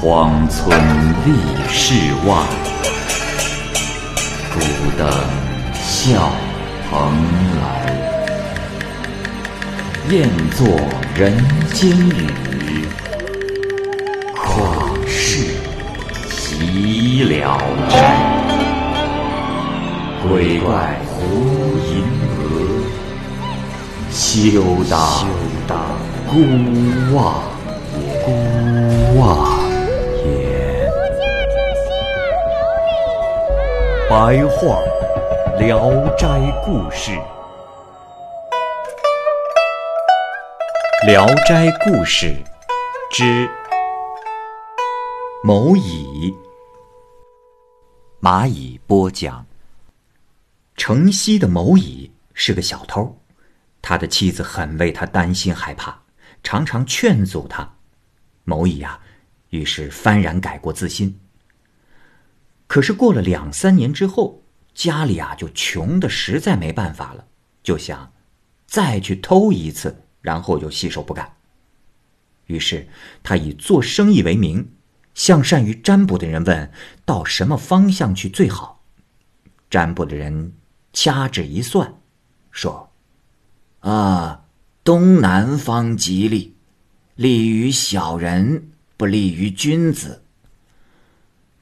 荒村立世外，孤灯笑蓬莱。雁作人间雨，旷世岂了斋。鬼怪胡银娥，休当孤望。孤望白话《聊斋故事》，《聊斋故事》之某乙。蚂蚁播讲。城西的某乙是个小偷，他的妻子很为他担心害怕，常常劝阻他。某乙呀，于是幡然改过自新。可是过了两三年之后，家里啊就穷的实在没办法了，就想再去偷一次，然后就洗手不干。于是他以做生意为名，向善于占卜的人问到什么方向去最好。占卜的人。掐指一算，说：“啊，东南方吉利，利于小人，不利于君子。”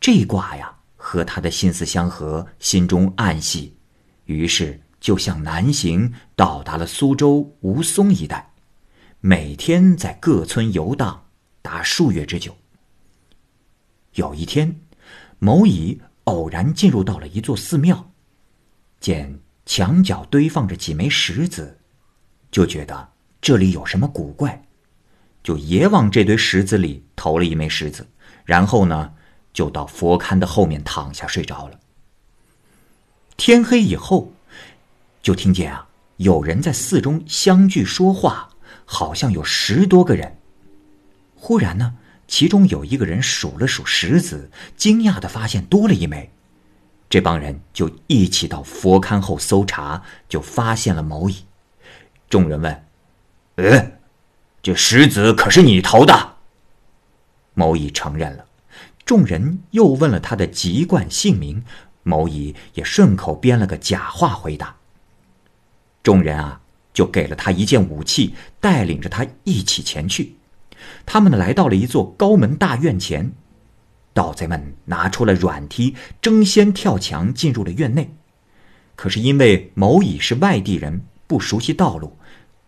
这卦呀，和他的心思相合，心中暗喜，于是就向南行，到达了苏州吴淞一带，每天在各村游荡，达数月之久。有一天，某乙偶然进入到了一座寺庙。见墙角堆放着几枚石子，就觉得这里有什么古怪，就也往这堆石子里投了一枚石子，然后呢，就到佛龛的后面躺下睡着了。天黑以后，就听见啊，有人在寺中相聚说话，好像有十多个人。忽然呢，其中有一个人数了数石子，惊讶的发现多了一枚。这帮人就一起到佛龛后搜查，就发现了某乙。众人问：“呃，这石子可是你投的？”某乙承认了。众人又问了他的籍贯姓名，某乙也顺口编了个假话回答。众人啊，就给了他一件武器，带领着他一起前去。他们，来到了一座高门大院前。盗贼们拿出了软梯，争先跳墙进入了院内。可是因为某乙是外地人，不熟悉道路，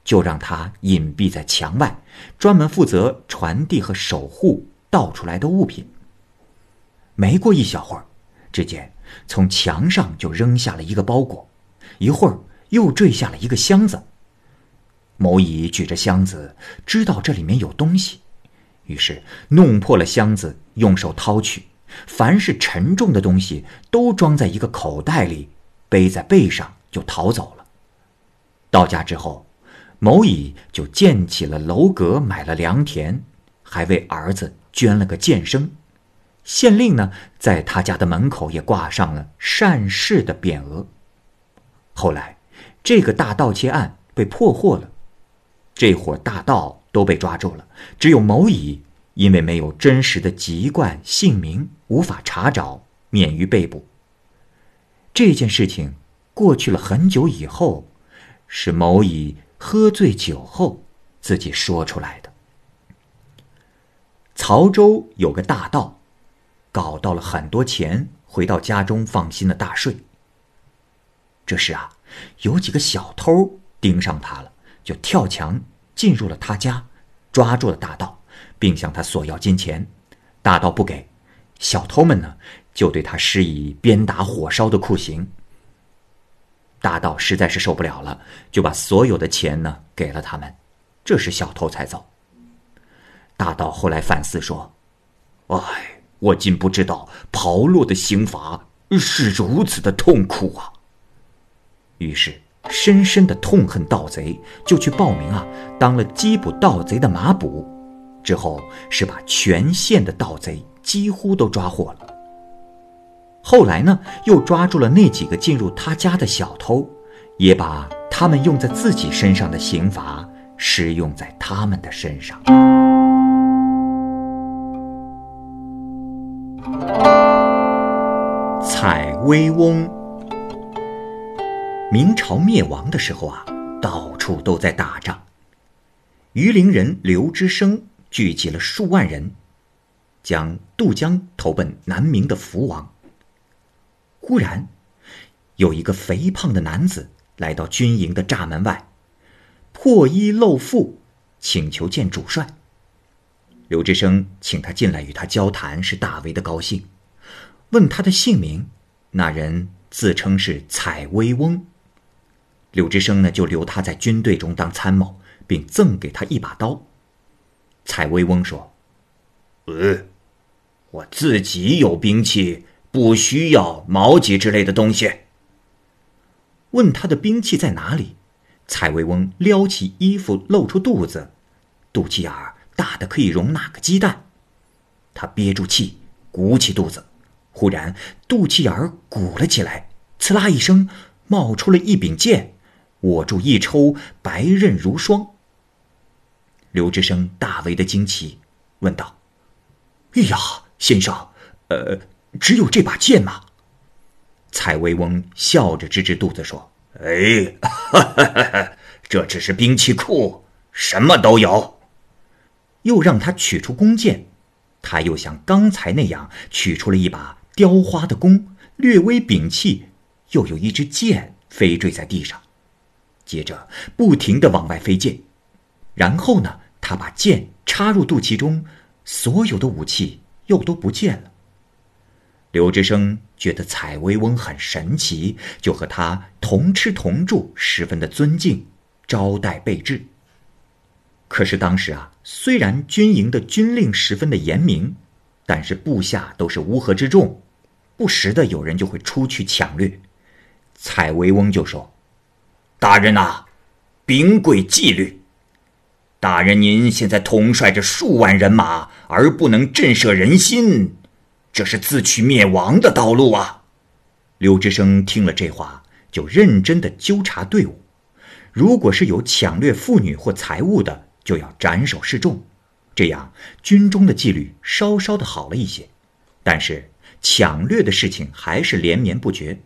就让他隐蔽在墙外，专门负责传递和守护盗出来的物品。没过一小会儿，只见从墙上就扔下了一个包裹，一会儿又坠下了一个箱子。某乙举着箱子，知道这里面有东西。于是弄破了箱子，用手掏取，凡是沉重的东西都装在一个口袋里，背在背上就逃走了。到家之后，某乙就建起了楼阁，买了良田，还为儿子捐了个剑生。县令呢，在他家的门口也挂上了善事的匾额。后来，这个大盗窃案被破获了，这伙大盗。都被抓住了，只有某乙因为没有真实的籍贯姓名，无法查找，免于被捕。这件事情过去了很久以后，是某乙喝醉酒后自己说出来的。曹州有个大盗，搞到了很多钱，回到家中放心的大睡。这时啊，有几个小偷盯上他了，就跳墙。进入了他家，抓住了大盗，并向他索要金钱。大盗不给，小偷们呢就对他施以鞭打、火烧的酷刑。大盗实在是受不了了，就把所有的钱呢给了他们，这时小偷才走。大盗后来反思说：“哎，我竟不知道炮烙的刑罚是如此的痛苦啊！”于是。深深的痛恨盗贼，就去报名啊，当了缉捕盗贼的马捕。之后是把全县的盗贼几乎都抓获了。后来呢，又抓住了那几个进入他家的小偷，也把他们用在自己身上的刑罚施用在他们的身上。威翁。明朝灭亡的时候啊，到处都在打仗。榆林人刘知生聚集了数万人，将渡江投奔南明的福王。忽然，有一个肥胖的男子来到军营的栅门外，破衣露腹，请求见主帅。刘知生请他进来与他交谈，是大为的高兴。问他的姓名，那人自称是采薇翁。柳之生呢，就留他在军队中当参谋。并赠给他一把刀。采薇翁说：“呃，我自己有兵器，不需要矛戟之类的东西。”问他的兵器在哪里？采薇翁撩起衣服，露出肚子，肚脐眼儿大的可以容纳个鸡蛋。他憋住气，鼓起肚子，忽然肚脐眼儿鼓了起来，刺啦一声，冒出了一柄剑，握住一抽，白刃如霜。刘志生大为的惊奇，问道：“哎呀，先生，呃，只有这把剑吗？”蔡薇翁笑着支支肚子说：“哎，哈哈哈这只是兵器库，什么都有。”又让他取出弓箭，他又像刚才那样取出了一把雕花的弓，略微屏气，又有一支箭飞坠在地上，接着不停的往外飞箭，然后呢？他把剑插入肚脐中，所有的武器又都不见了。刘志生觉得采薇翁很神奇，就和他同吃同住，十分的尊敬，招待备至。可是当时啊，虽然军营的军令十分的严明，但是部下都是乌合之众，不时的有人就会出去抢掠。采薇翁就说：“大人呐，禀贵纪律。”大人，您现在统帅着数万人马，而不能震慑人心，这是自取灭亡的道路啊！刘知生听了这话，就认真的纠察队伍。如果是有抢掠妇女或财物的，就要斩首示众，这样军中的纪律稍稍的好了一些。但是抢掠的事情还是连绵不绝。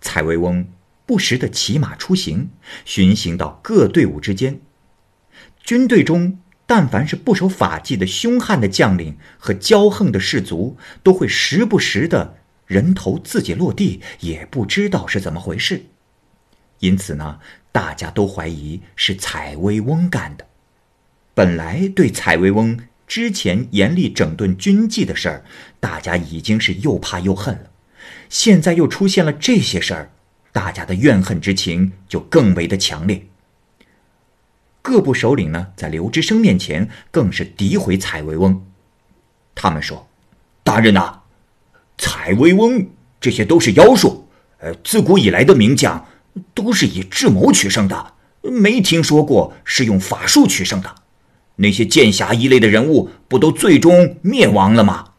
蔡薇翁不时的骑马出行，巡行到各队伍之间。军队中，但凡是不守法纪的凶悍的将领和骄横的士卒，都会时不时的人头自己落地，也不知道是怎么回事。因此呢，大家都怀疑是采薇翁干的。本来对采薇翁之前严厉整顿军纪的事儿，大家已经是又怕又恨了，现在又出现了这些事儿，大家的怨恨之情就更为的强烈。各部首领呢，在刘知生面前更是诋毁采薇翁。他们说：“大人呐，采薇翁这些都是妖术。呃，自古以来的名将都是以智谋取胜的，没听说过是用法术取胜的。那些剑侠一类的人物，不都最终灭亡了吗？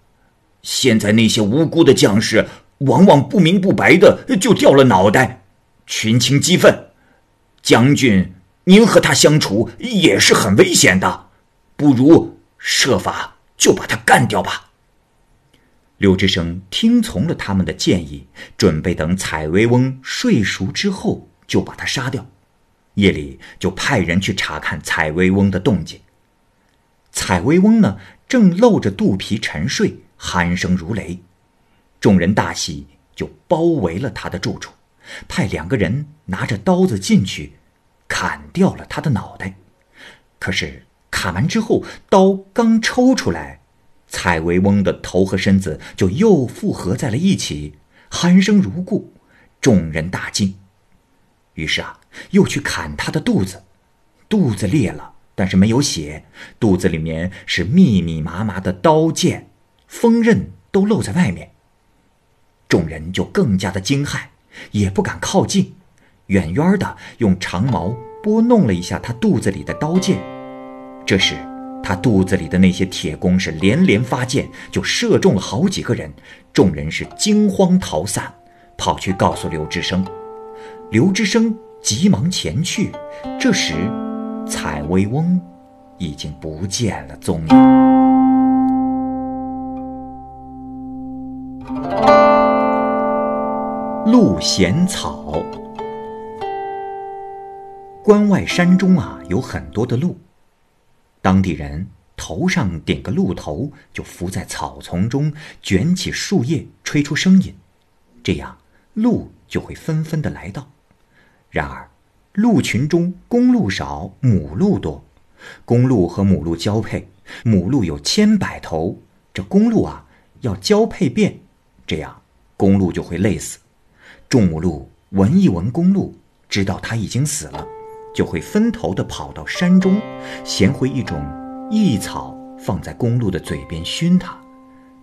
现在那些无辜的将士，往往不明不白的就掉了脑袋，群情激愤，将军。”您和他相处也是很危险的，不如设法就把他干掉吧。刘志生听从了他们的建议，准备等采薇翁睡熟之后就把他杀掉。夜里就派人去查看采薇翁的动静。采薇翁呢，正露着肚皮沉睡，鼾声如雷。众人大喜，就包围了他的住处，派两个人拿着刀子进去。砍掉了他的脑袋，可是砍完之后，刀刚抽出来，采薇翁的头和身子就又复合在了一起，鼾声如故，众人大惊。于是啊，又去砍他的肚子，肚子裂了，但是没有血，肚子里面是密密麻麻的刀剑，锋刃都露在外面。众人就更加的惊骇，也不敢靠近。远远的用长矛拨弄了一下他肚子里的刀剑，这时他肚子里的那些铁弓是连连发箭，就射中了好几个人。众人是惊慌逃散，跑去告诉刘知生。刘知生急忙前去，这时采薇翁已经不见了踪影。鹿衔草。关外山中啊有很多的鹿。当地人头上顶个鹿头就伏在草丛中卷起树叶吹出声音这样鹿就会纷纷的来到。然而鹿群中公鹿少，母鹿多。公鹿和母鹿交配，母鹿有千百头，这公鹿啊要交配遍，这样公鹿就会累死。众母鹿闻一闻公鹿，知道它已经死了。就会分头的跑到山中，衔回一种异草，放在公鹿的嘴边熏它。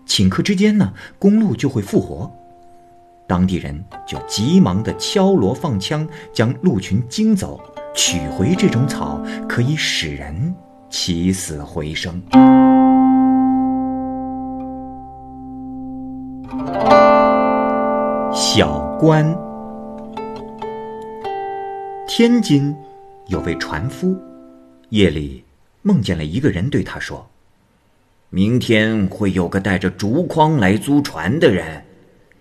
顷刻之间呢，公鹿就会复活。当地人就急忙的敲锣放枪，将鹿群惊走，取回这种草，可以使人起死回生。小官，天津。有位船夫，夜里梦见了一个人，对他说：“明天会有个带着竹筐来租船的人，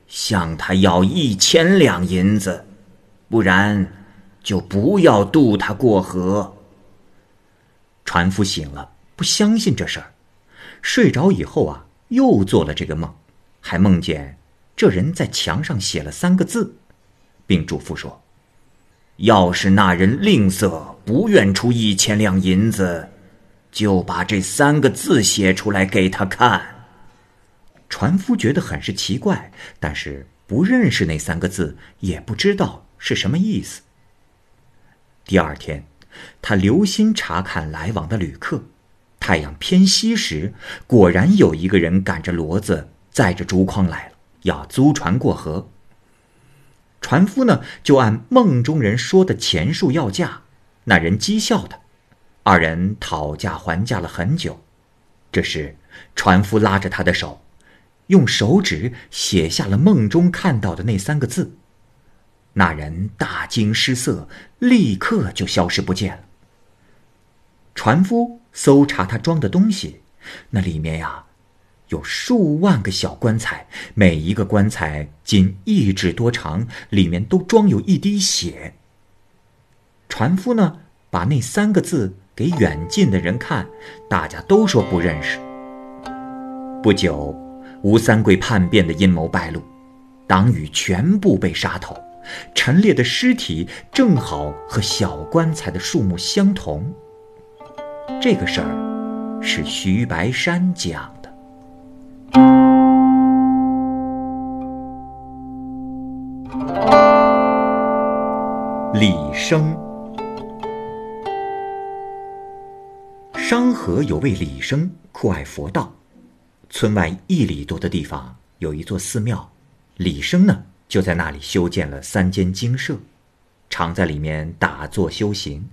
向他要一千两银子，不然就不要渡他过河。”船夫醒了，不相信这事儿，睡着以后啊，又做了这个梦，还梦见这人在墙上写了三个字，并嘱咐说。要是那人吝啬，不愿出一千两银子，就把这三个字写出来给他看。船夫觉得很是奇怪，但是不认识那三个字，也不知道是什么意思。第二天，他留心查看来往的旅客。太阳偏西时，果然有一个人赶着骡子，载着竹筐来了，要租船过河。船夫呢，就按梦中人说的钱数要价，那人讥笑他，二人讨价还价了很久。这时，船夫拉着他的手，用手指写下了梦中看到的那三个字。那人大惊失色，立刻就消失不见了。船夫搜查他装的东西，那里面呀。有数万个小棺材，每一个棺材仅一指多长，里面都装有一滴血。船夫呢，把那三个字给远近的人看，大家都说不认识。不久，吴三桂叛变的阴谋败露，党羽全部被杀头，陈列的尸体正好和小棺材的数目相同。这个事儿是徐白山讲的。李生，商河有位李生，酷爱佛道。村外一里多的地方有一座寺庙，李生呢就在那里修建了三间精舍，常在里面打坐修行。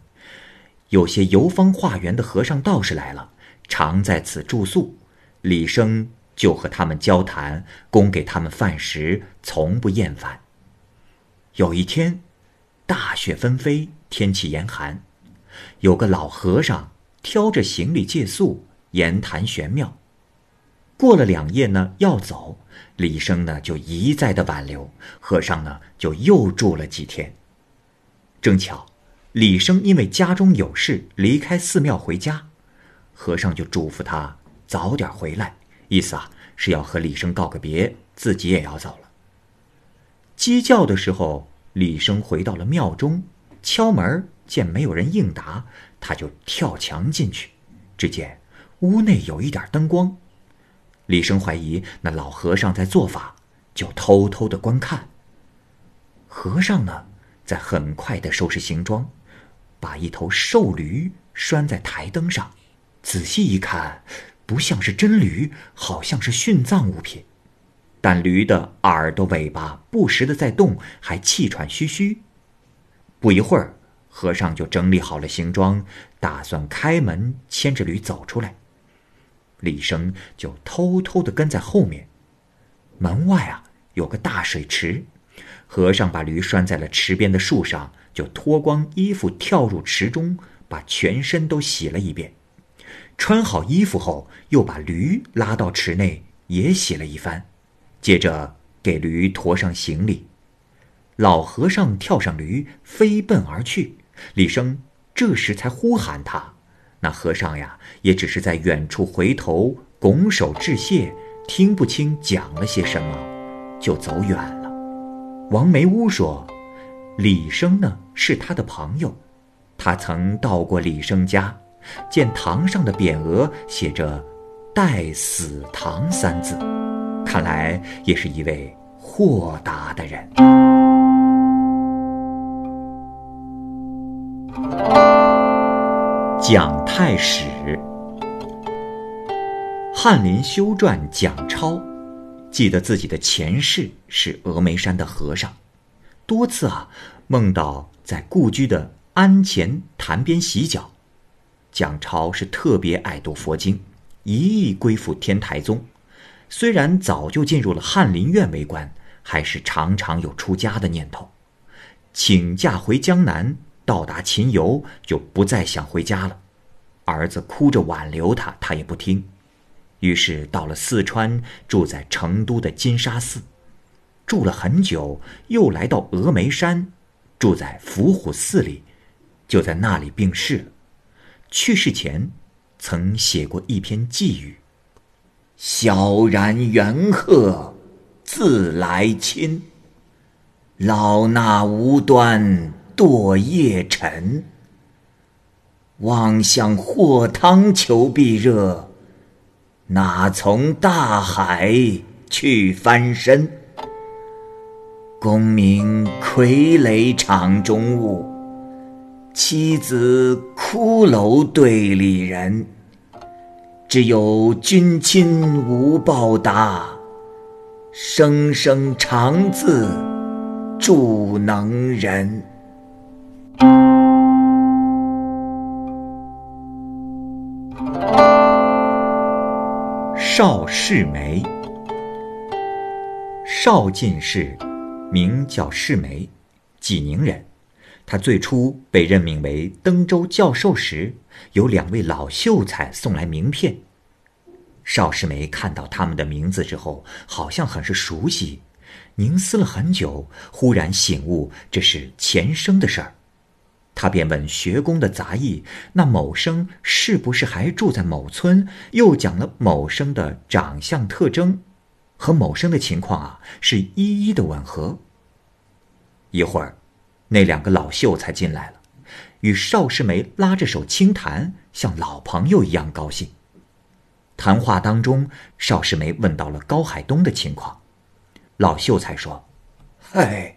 有些游方化缘的和尚道士来了，常在此住宿。李生。就和他们交谈，供给他们饭食，从不厌烦。有一天，大雪纷飞，天气严寒，有个老和尚挑着行李借宿，言谈玄妙。过了两夜呢，要走，李生呢就一再的挽留，和尚呢就又住了几天。正巧，李生因为家中有事离开寺庙回家，和尚就嘱咐他早点回来。意思啊，是要和李生告个别，自己也要走了。鸡叫的时候，李生回到了庙中，敲门见没有人应答，他就跳墙进去。只见屋内有一点灯光，李生怀疑那老和尚在做法，就偷偷的观看。和尚呢，在很快的收拾行装，把一头瘦驴拴在台灯上，仔细一看。不像是真驴，好像是殉葬物品。但驴的耳朵、尾巴不时的在动，还气喘吁吁。不一会儿，和尚就整理好了行装，打算开门牵着驴走出来。李生就偷偷的跟在后面。门外啊有个大水池，和尚把驴拴在了池边的树上，就脱光衣服跳入池中，把全身都洗了一遍。穿好衣服后，又把驴拉到池内，也洗了一番，接着给驴驮上行李。老和尚跳上驴，飞奔而去。李生这时才呼喊他，那和尚呀，也只是在远处回头拱手致谢，听不清讲了些什么，就走远了。王梅屋说：“李生呢，是他的朋友，他曾到过李生家，见堂上的匾额写着‘待死堂’三字，看来也是一位豁达的人。”蒋太史，翰林修撰蒋超，记得自己的前世是峨眉山的和尚，多次啊梦到在故居的庵前潭边洗脚。蒋超是特别爱读佛经，一意归附天台宗。虽然早就进入了翰林院为官，还是常常有出家的念头。请假回江南。到达秦游就不再想回家了，儿子哭着挽留他，他也不听，于是到了四川，住在成都的金沙寺，住了很久，又来到峨眉山，住在伏虎寺里，就在那里病逝了。去世前，曾写过一篇寄语：“萧然元鹤自来亲，老衲无端。”堕夜沉，望向霍汤求避热，哪从大海去翻身？功名傀儡场中物，妻子骷髅队里人。只有君亲无报答，声声长字助能人。邵世梅，邵进士，名叫世梅，济宁人。他最初被任命为登州教授时，有两位老秀才送来名片。邵世梅看到他们的名字之后，好像很是熟悉，凝思了很久，忽然醒悟这是前生的事儿。他便问学宫的杂役：“那某生是不是还住在某村？”又讲了某生的长相特征，和某生的情况啊是一一的吻合。一会儿，那两个老秀才进来了，与邵世梅拉着手轻谈，像老朋友一样高兴。谈话当中，邵世梅问到了高海东的情况，老秀才说：“嗨，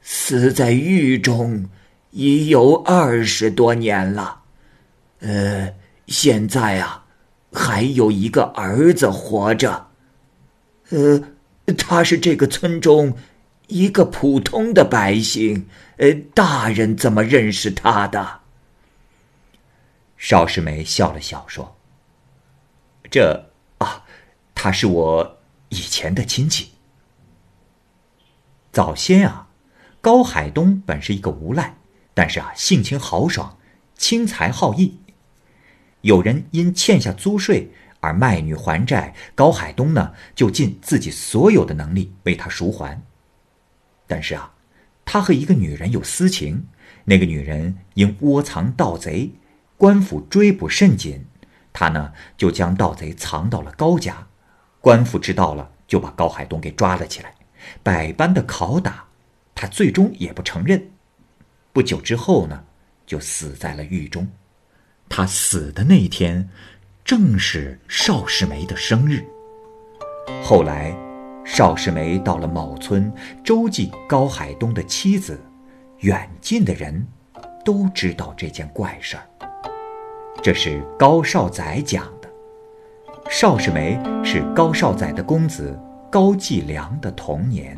死在狱中。”已有二十多年了，呃，现在啊，还有一个儿子活着，呃，他是这个村中一个普通的百姓，呃，大人怎么认识他的？邵世梅笑了笑说：“这啊，他是我以前的亲戚。早先啊，高海东本是一个无赖。”但是啊，性情豪爽，轻财好义。有人因欠下租税而卖女还债，高海东呢就尽自己所有的能力为他赎还。但是啊，他和一个女人有私情，那个女人因窝藏盗贼，官府追捕甚紧，他呢就将盗贼藏到了高家。官府知道了，就把高海东给抓了起来，百般的拷打，他最终也不承认。不久之后呢，就死在了狱中。他死的那一天，正是邵世梅的生日。后来，邵世梅到了某村，周记高海东的妻子，远近的人都知道这件怪事儿。这是高少宰讲的。邵世梅是高少宰的公子高继良的童年。